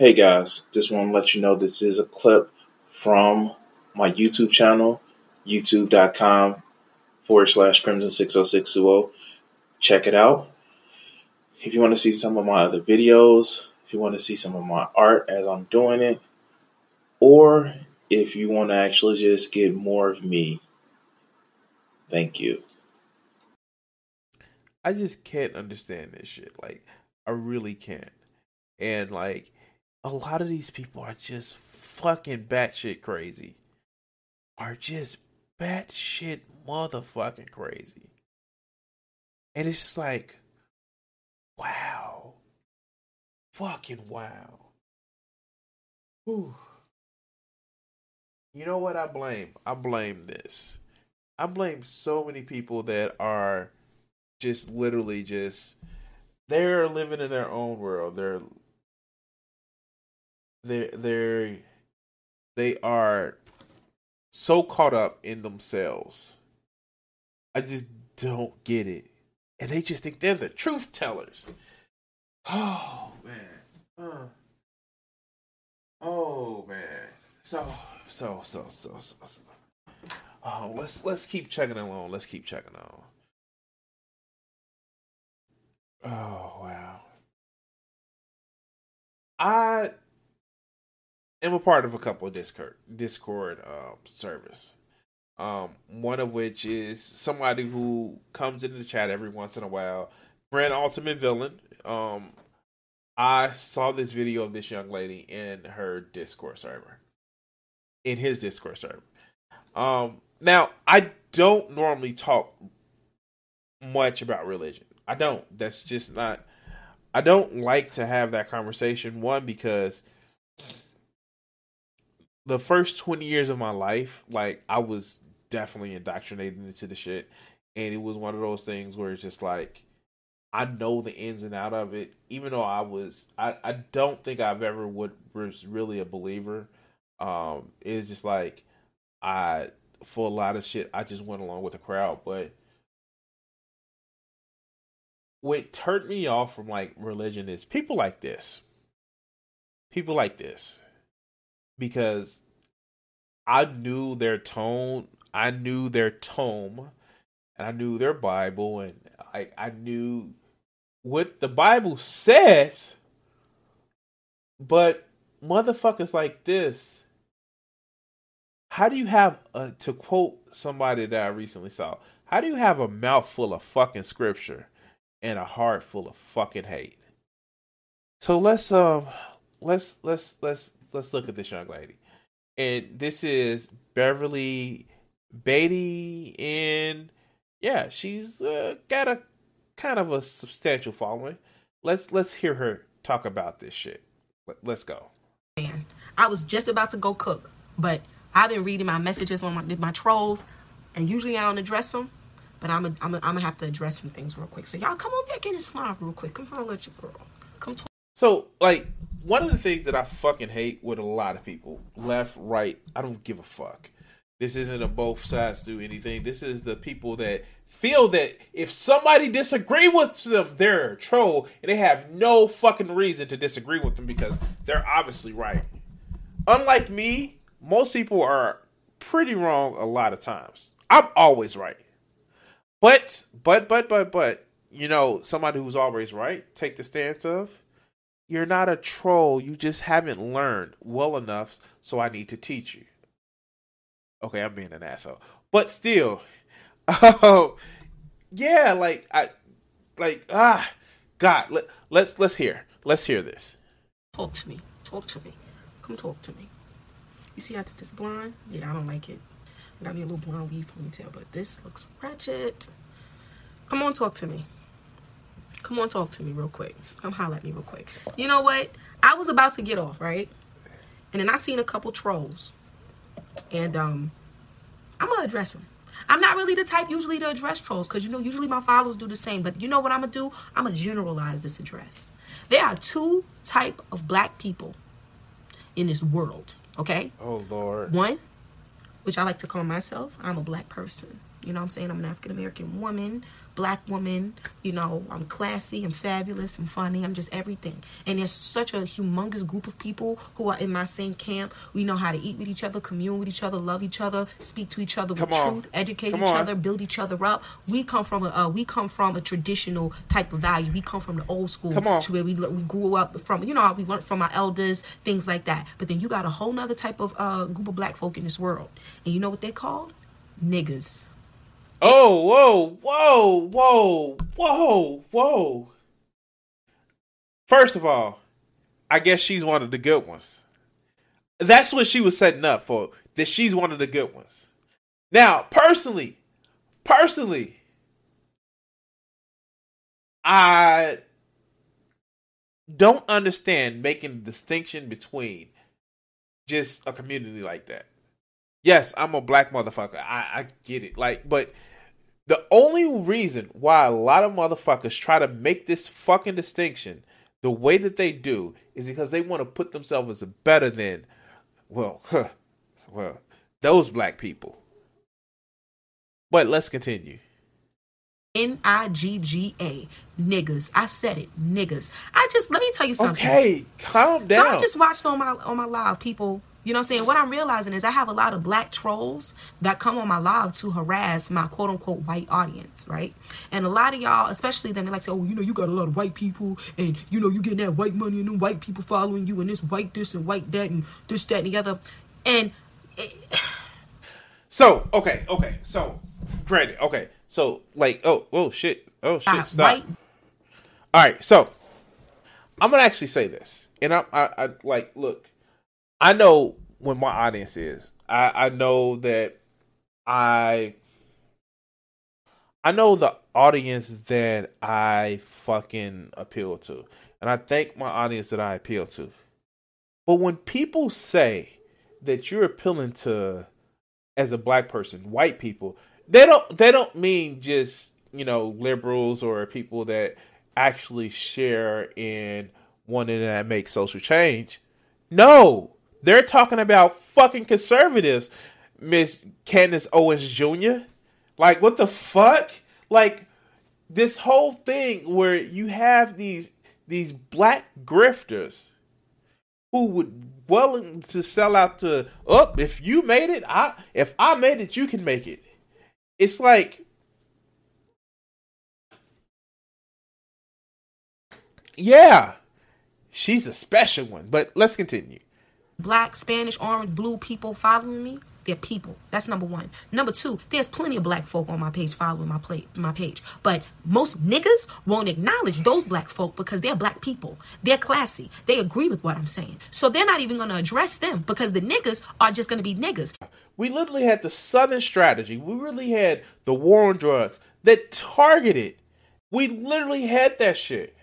Hey guys, just want to let you know this is a clip from my YouTube channel, youtube.com forward slash crimson 60620. Check it out. If you want to see some of my other videos, if you want to see some of my art as I'm doing it, or if you want to actually just get more of me, thank you. I just can't understand this shit. Like, I really can't. And like, a lot of these people are just fucking batshit crazy. Are just batshit motherfucking crazy. And it's just like, wow. Fucking wow. Whew. You know what I blame? I blame this. I blame so many people that are just literally just they're living in their own world. They're they they're they are so caught up in themselves. I just don't get it. And they just think they're the truth tellers. Oh man. Uh. Oh man. So so so so so so. Oh, let's let's keep checking along. Let's keep checking on. Oh wow. I am a part of a couple of Discord Discord um, service. Um, one of which is somebody who comes into the chat every once in a while. Brand Ultimate Villain. Um, I saw this video of this young lady in her Discord server. In his Discord server. Um, now I don't normally talk much about religion. I don't. That's just not. I don't like to have that conversation. One because the first 20 years of my life, like I was definitely indoctrinated into the shit. And it was one of those things where it's just like I know the ins and out of it, even though I was I, I don't think I've ever would was really a believer. Um it's just like I for a lot of shit I just went along with the crowd. But what turned me off from like religion is people like this. People like this because I knew their tone, I knew their tome, and I knew their Bible, and I I knew what the Bible says. But motherfuckers like this, how do you have a, to quote somebody that I recently saw? How do you have a mouth full of fucking scripture and a heart full of fucking hate? So let's um let's let's let's let's look at this young lady. And this is Beverly Beatty and yeah, she's uh, got a kind of a substantial following. Let's let's hear her talk about this shit. Let's go. Man, I was just about to go cook, but I've been reading my messages on my my trolls, and usually I don't address them. But I'm a, I'm a, I'm gonna have to address some things real quick. So y'all come on back in and smile real quick. Come on, let your girl. Come talk. So, like, one of the things that I fucking hate with a lot of people, left, right, I don't give a fuck. This isn't a both sides do anything. This is the people that feel that if somebody disagree with them, they're a troll, and they have no fucking reason to disagree with them because they're obviously right. Unlike me, most people are pretty wrong a lot of times. I'm always right. But, but, but, but, but, you know, somebody who's always right, take the stance of you're not a troll. You just haven't learned well enough, so I need to teach you. Okay, I'm being an asshole. But still, oh, yeah, like I like ah God, let, let's let's hear. Let's hear this. Talk to me. Talk to me. Come talk to me. You see I did this blonde? Yeah, I don't like it. I got me a little blonde weave ponytail, but this looks ratchet. Come on, talk to me. Come on, talk to me real quick. Come holler at me real quick. You know what? I was about to get off, right? And then I seen a couple trolls. And um I'm gonna address them. I'm not really the type usually to address trolls because you know usually my followers do the same. But you know what I'm gonna do? I'm gonna generalize this address. There are two type of black people in this world. Okay. Oh Lord. One, which I like to call myself, I'm a black person. You know what I'm saying? I'm an African American woman, black woman. You know, I'm classy, I'm fabulous, I'm funny, I'm just everything. And there's such a humongous group of people who are in my same camp. We know how to eat with each other, commune with each other, love each other, speak to each other Come with on. truth, educate Come each on. other, build each other up. We come from a uh, we come from a traditional type of value. We come from the old school to where we we grew up from. You know, we learned from our elders, things like that. But then you got a whole nother type of uh, group of black folk in this world, and you know what they called? Niggas. Oh, whoa, whoa, whoa, whoa, whoa. First of all, I guess she's one of the good ones. That's what she was setting up for. That she's one of the good ones. Now, personally, personally, I don't understand making a distinction between just a community like that. Yes, I'm a black motherfucker. I, I get it. Like, but the only reason why a lot of motherfuckers try to make this fucking distinction the way that they do is because they want to put themselves as better than, well, huh, well, those black people. But let's continue. N I G G A. Niggas. I said it. Niggas. I just let me tell you something. Okay, calm down. So. I just watched on my on my live people. You know what I'm saying? What I'm realizing is I have a lot of black trolls that come on my live to harass my quote unquote white audience, right? And a lot of y'all, especially them, they like say, Oh, you know, you got a lot of white people and you know, you getting that white money and them white people following you and this white this and white that and this, that, and the other. And So okay, okay. So granted, okay. So like, oh, oh shit, oh shit, uh, stop. white All right, so I'm gonna actually say this, and I, I, I like look. I know when my audience is. I, I know that I, I know the audience that I fucking appeal to, and I thank my audience that I appeal to. But when people say that you're appealing to, as a black person, white people, they don't they don't mean just you know liberals or people that actually share in wanting to make social change. No, they're talking about fucking conservatives, Miss Candace Owens Jr. Like what the fuck? Like this whole thing where you have these these black grifters who would willing to sell out to up oh, if you made it i if i made it you can make it it's like yeah she's a special one but let's continue black, Spanish, orange, blue people following me, they're people. That's number one. Number two, there's plenty of black folk on my page following my play, my page. But most niggas won't acknowledge those black folk because they're black people. They're classy. They agree with what I'm saying. So they're not even going to address them because the niggas are just going to be niggas. we literally had the southern strategy we really had the war on drugs that targeted we literally had that shit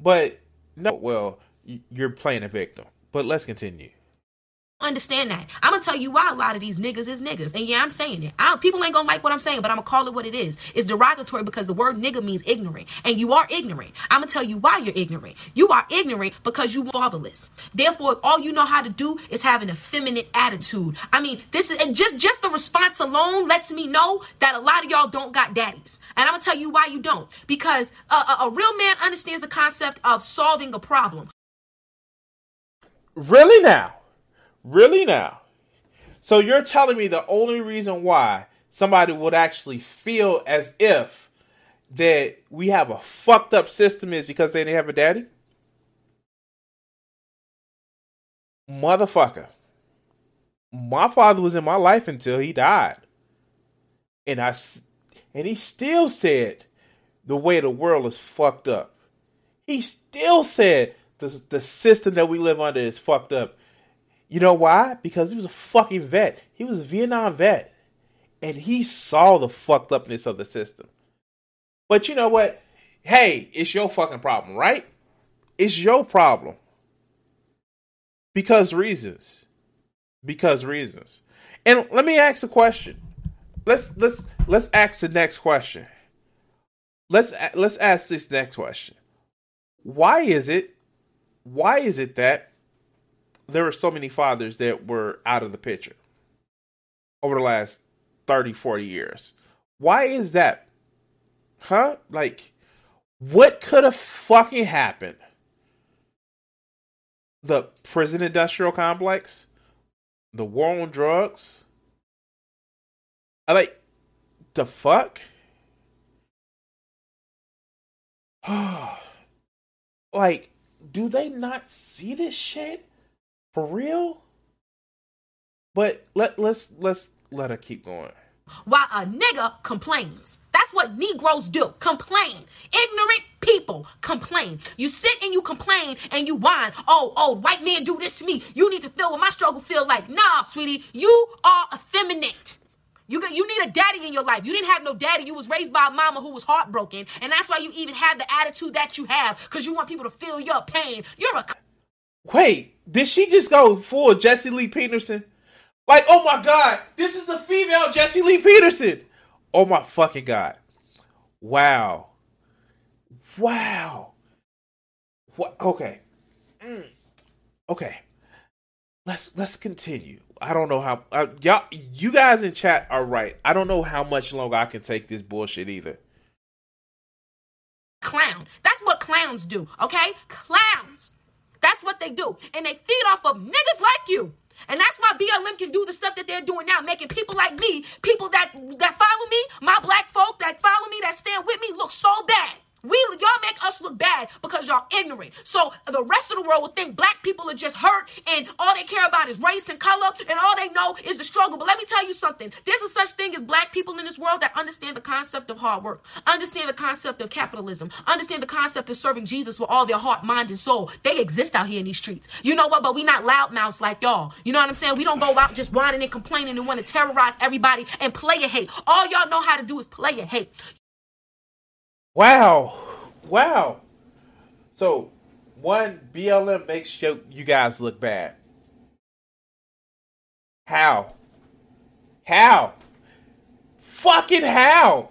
but no well you're playing a victim but let's continue Understand that. I'm gonna tell you why a lot of these niggas is niggas. And yeah, I'm saying it. I, people ain't gonna like what I'm saying, but I'm gonna call it what it is. It's derogatory because the word nigga means ignorant. And you are ignorant. I'm gonna tell you why you're ignorant. You are ignorant because you fatherless. Therefore, all you know how to do is have an effeminate attitude. I mean, this is and just just the response alone lets me know that a lot of y'all don't got daddies. And I'm gonna tell you why you don't. Because a, a, a real man understands the concept of solving a problem. Really now? Really now? So you're telling me the only reason why somebody would actually feel as if that we have a fucked up system is because they didn't have a daddy? Motherfucker. My father was in my life until he died. And I and he still said the way the world is fucked up. He still said the the system that we live under is fucked up. You know why? Because he was a fucking vet. He was a Vietnam vet. And he saw the fucked upness of the system. But you know what? Hey, it's your fucking problem, right? It's your problem. Because reasons. Because reasons. And let me ask a question. Let's let's let's ask the next question. Let's let's ask this next question. Why is it why is it that there were so many fathers that were out of the picture over the last 30 40 years? Why is that? Huh? Like what could have fucking happened? The prison industrial complex, the war on drugs. I like the fuck. like, do they not see this shit for real? But let let's let's let her keep going while a nigga complains. That's what Negroes do. Complain. Ignorant people complain. You sit and you complain and you whine. Oh, oh, white men do this to me. You need to feel what my struggle feel like. Nah, sweetie, you are effeminate. You you need a daddy in your life. You didn't have no daddy. You was raised by a mama who was heartbroken, and that's why you even have the attitude that you have, because you want people to feel your pain. You're a wait. Did she just go full Jesse Lee Peterson? Like, oh my god, this is the female Jesse Lee Peterson. Oh my fucking god. Wow. Wow. What okay. Mm. Okay. Let's let's continue. I don't know how uh, y'all you guys in chat are right. I don't know how much longer I can take this bullshit either. Clown. That's what clowns do, okay? Clowns. That's what they do. And they feed off of niggas like you. And that's why BLM can do the stuff that they're doing now, making people like me, people that that follow me, my black folk that follow me, that stand with me, look so bad. We y'all make us look bad because y'all ignorant. So the rest of the world will think black people are just hurt and all they care about is race and color and all they know is the struggle. But let me tell you something. There's a such thing as black people in this world that understand the concept of hard work, understand the concept of capitalism, understand the concept of serving Jesus with all their heart, mind, and soul. They exist out here in these streets. You know what? But we not loudmouths like y'all. You know what I'm saying? We don't go out just whining and complaining and want to terrorize everybody and play a hate. All y'all know how to do is play a hate. Wow. Wow. So, one, BLM makes you, you guys look bad. How? How? Fucking how?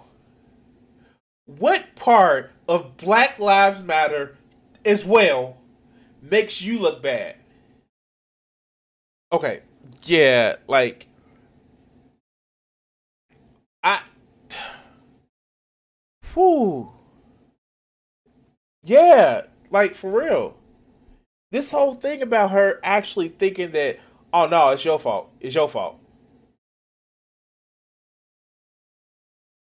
What part of Black Lives Matter as well makes you look bad? Okay. Yeah, like I Whew. Yeah, like for real. This whole thing about her actually thinking that, oh no, it's your fault. It's your fault.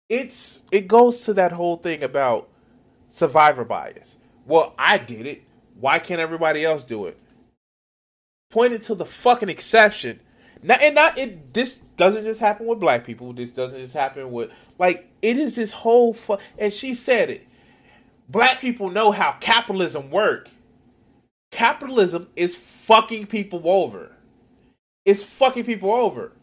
It's it goes to that whole thing about survivor bias. Well, I did it. Why can't everybody else do it? Pointed to the fucking exception. Not and not it. This doesn't just happen with black people. This doesn't just happen with like it is this whole fu- and she said it black people know how capitalism work. Capitalism is fucking people over. It's fucking people over.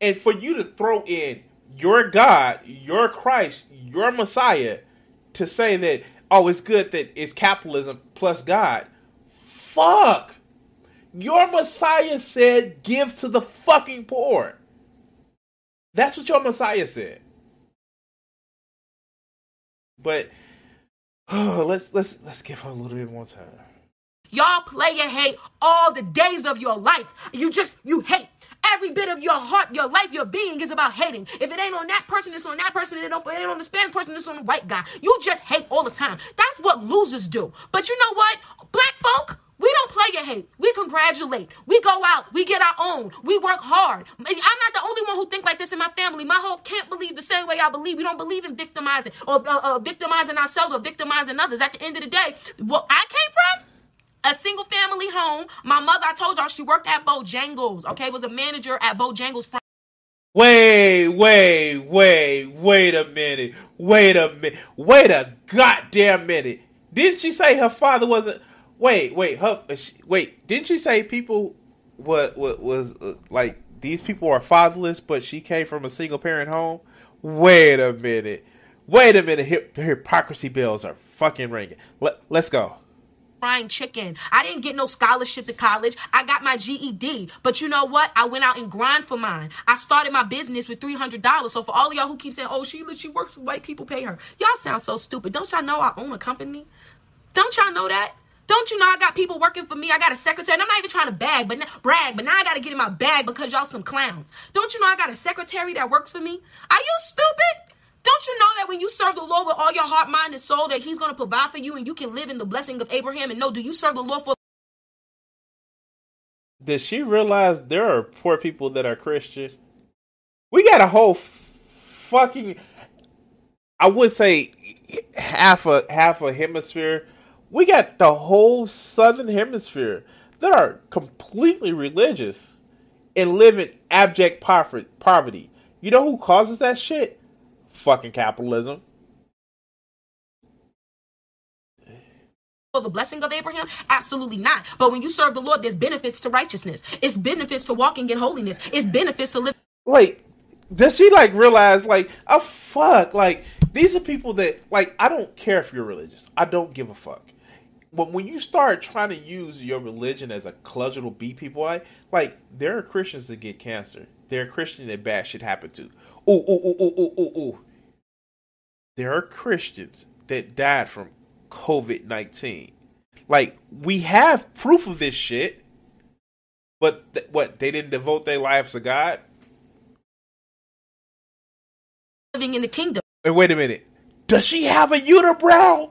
And for you to throw in your God, your Christ, your Messiah to say that, oh, it's good that it's capitalism plus God. Fuck. Your Messiah said, give to the fucking poor. That's what your Messiah said. But Oh, let's let's let's give her a little bit more time. Y'all play and hate all the days of your life. You just you hate. Every bit of your heart, your life, your being is about hating. If it ain't on that person, it's on that person. It ain't on the Spanish person, it's on the white guy. You just hate all the time. That's what losers do. But you know what? Black folk, we don't play your hate. We congratulate. We go out. We get our own. We work hard. I'm not the only one who think like this in my family. My whole can't believe the same way I believe. We don't believe in victimizing or uh, uh, victimizing ourselves or victimizing others. At the end of the day, what I came from a single family home. My mother, I told y'all, she worked at Bojangles. Okay, was a manager at Bojangles. From- wait, wait, wait, wait a minute. Wait a minute. Wait a goddamn minute. Didn't she say her father wasn't? Wait, wait, her, wait. Didn't she say people what what was uh, like these people are fatherless, but she came from a single parent home? Wait a minute. Wait a minute. Hip, hypocrisy bells are fucking ringing. Let, let's go frying chicken. I didn't get no scholarship to college. I got my GED. But you know what? I went out and grind for mine. I started my business with $300. So for all y'all who keep saying, oh, Sheila, she works with white people, pay her. Y'all sound so stupid. Don't y'all know I own a company? Don't y'all know that? Don't you know I got people working for me? I got a secretary. And I'm not even trying to bag, but brag, but now I got to get in my bag because y'all some clowns. Don't you know I got a secretary that works for me? Are you stupid? Don't you know that when you serve the Lord with all your heart, mind, and soul, that He's going to provide for you and you can live in the blessing of Abraham? And no, do you serve the Lord for? Does she realize there are poor people that are Christian? We got a whole fucking, I would say, half a half a hemisphere we got the whole southern hemisphere that are completely religious and live in abject poverty. You know who causes that shit? Fucking capitalism. For the blessing of Abraham? Absolutely not. But when you serve the Lord, there's benefits to righteousness. It's benefits to walking in holiness. It's benefits to live. Like, does she like realize like, oh fuck, like these are people that like I don't care if you're religious. I don't give a fuck but when you start trying to use your religion as a cudgel to beat people like, like there are Christians that get cancer. There are Christians that bad shit happen to. Ooh, ooh, ooh, ooh, ooh, ooh, ooh. There are Christians that died from COVID nineteen. Like we have proof of this shit, but th- what they didn't devote their lives to God. Living in the kingdom. And wait a minute, does she have a unibrow?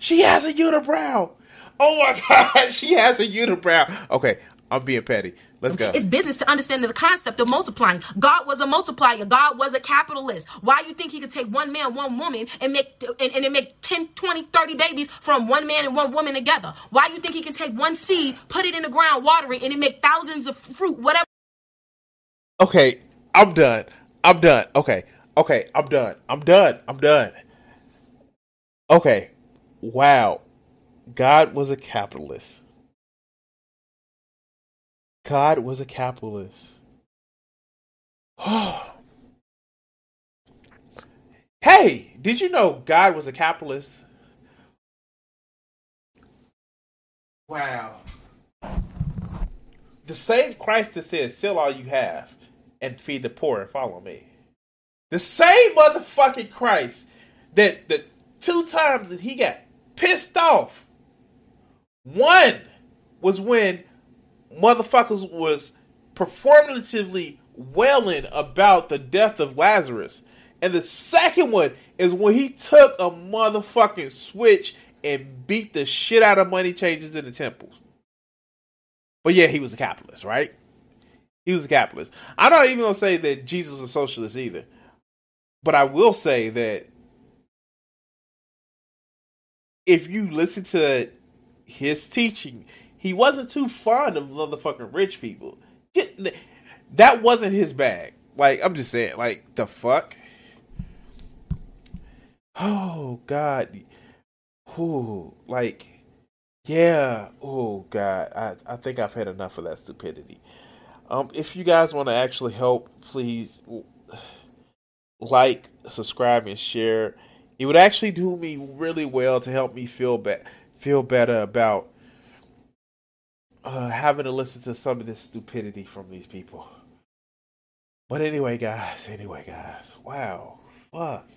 She has a unibrow. Oh my god, she has a unibrow. Okay, I'm being petty. Let's go. It's business to understand the concept of multiplying. God was a multiplier. God was a capitalist. Why you think he could take one man, one woman and make and, and make 10, 20, 30 babies from one man and one woman together? Why you think he can take one seed, put it in the ground, water it, and it make thousands of fruit, whatever? Okay, I'm done. I'm done. Okay. Okay, I'm done. I'm done. I'm done. Okay, wow, God was a capitalist. God was a capitalist. hey, did you know God was a capitalist? Wow. The same Christ that said, sell all you have and feed the poor and follow me. The same motherfucking Christ that the two times that he got pissed off. One was when motherfuckers was performatively wailing about the death of Lazarus. And the second one is when he took a motherfucking switch and beat the shit out of money changers in the temples. But yeah, he was a capitalist, right? He was a capitalist. I'm not even gonna say that Jesus was a socialist either. But I will say that if you listen to his teaching, he wasn't too fond of motherfucking rich people. That wasn't his bag. Like I'm just saying, like the fuck. Oh God. Ooh, like yeah. Oh God. I I think I've had enough of that stupidity. Um, if you guys want to actually help, please like, subscribe, and share it would actually do me really well to help me feel be- feel better about uh, having to listen to some of this stupidity from these people. But anyway, guys, anyway, guys, wow, fuck.